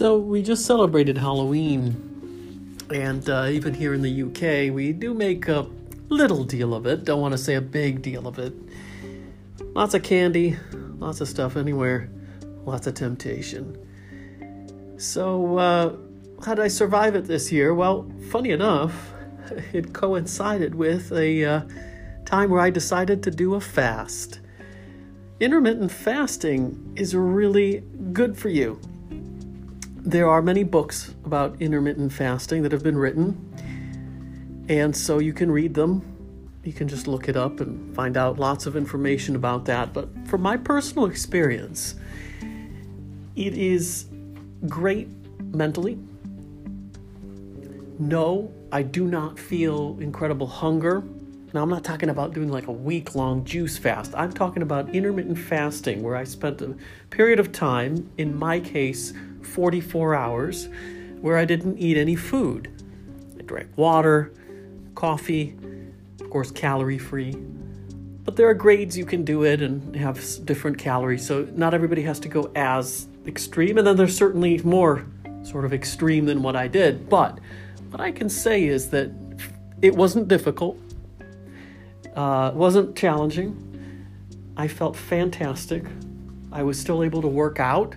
So, we just celebrated Halloween, and uh, even here in the UK, we do make a little deal of it. Don't want to say a big deal of it. Lots of candy, lots of stuff anywhere, lots of temptation. So, uh, how did I survive it this year? Well, funny enough, it coincided with a uh, time where I decided to do a fast. Intermittent fasting is really good for you there are many books about intermittent fasting that have been written, and so you can read them. You can just look it up and find out lots of information about that. But from my personal experience, it is great mentally. No, I do not feel incredible hunger. Now, I'm not talking about doing like a week long juice fast. I'm talking about intermittent fasting where I spent a period of time, in my case, 44 hours where I didn't eat any food. I drank water, coffee, of course, calorie free. But there are grades you can do it and have different calories, so not everybody has to go as extreme. And then there's certainly more sort of extreme than what I did. But what I can say is that it wasn't difficult, uh, wasn't challenging. I felt fantastic. I was still able to work out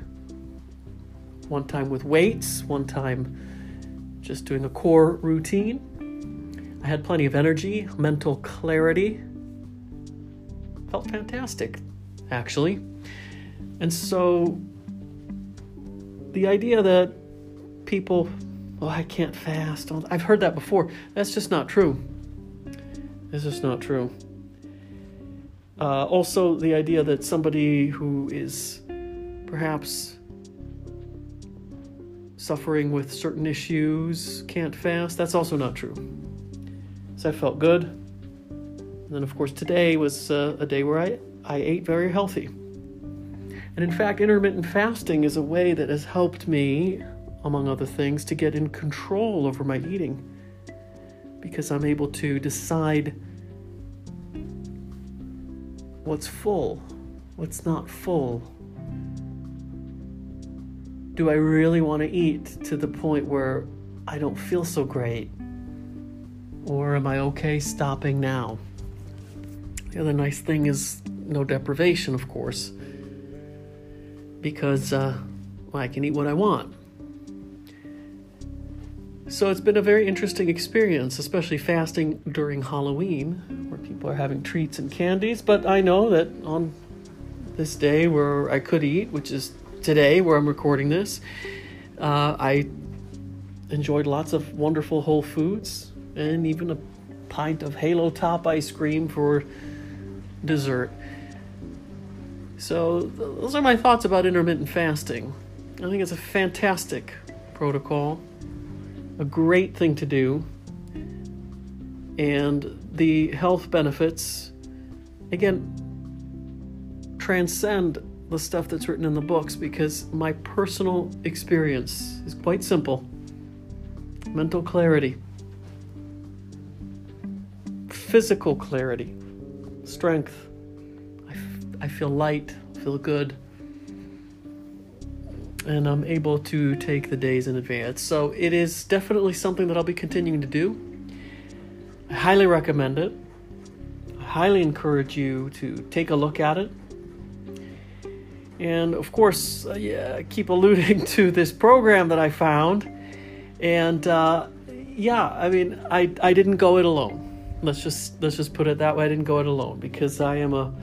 one time with weights, one time just doing a core routine. I had plenty of energy, mental clarity. Felt fantastic, actually. And so the idea that people, oh, I can't fast, I've heard that before. That's just not true. It's just not true. Uh, also, the idea that somebody who is perhaps suffering with certain issues can't fast. That's also not true. So I felt good. And then, of course, today was uh, a day where I, I ate very healthy. And in fact, intermittent fasting is a way that has helped me, among other things, to get in control over my eating because I'm able to decide what's full, what's not full, do I really want to eat to the point where I don't feel so great? Or am I okay stopping now? The other nice thing is no deprivation, of course, because uh, I can eat what I want. So it's been a very interesting experience, especially fasting during Halloween, where people are having treats and candies. But I know that on this day where I could eat, which is today, where I'm recording this, uh, I enjoyed lots of wonderful whole foods and even a pint of Halo Top ice cream for dessert. So, those are my thoughts about intermittent fasting. I think it's a fantastic protocol, a great thing to do, and the health benefits, again, transcend the stuff that's written in the books because my personal experience is quite simple mental clarity, physical clarity, strength. I, f- I feel light, feel good, and I'm able to take the days in advance. So it is definitely something that I'll be continuing to do. I highly recommend it. I highly encourage you to take a look at it and of course, uh, yeah, keep alluding to this program that I found. And uh, yeah, I mean, I, I didn't go it alone. Let's just let's just put it that way. I didn't go it alone because I am a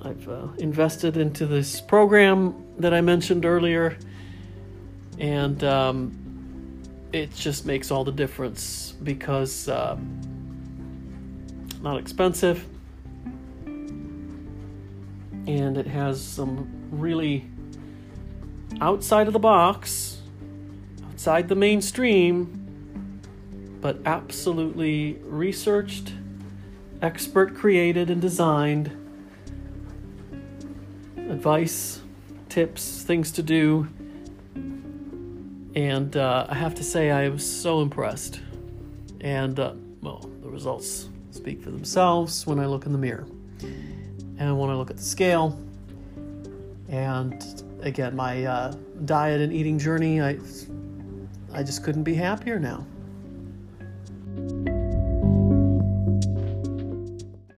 I've uh, invested into this program that I mentioned earlier, and um, it just makes all the difference because uh, not expensive and it has some really outside of the box, outside the mainstream, but absolutely researched, expert created, and designed advice, tips, things to do. And uh, I have to say, I was so impressed. And, uh, well, the results speak for themselves when I look in the mirror and when I look at the scale, and again, my uh, diet and eating journey, I, I just couldn't be happier now.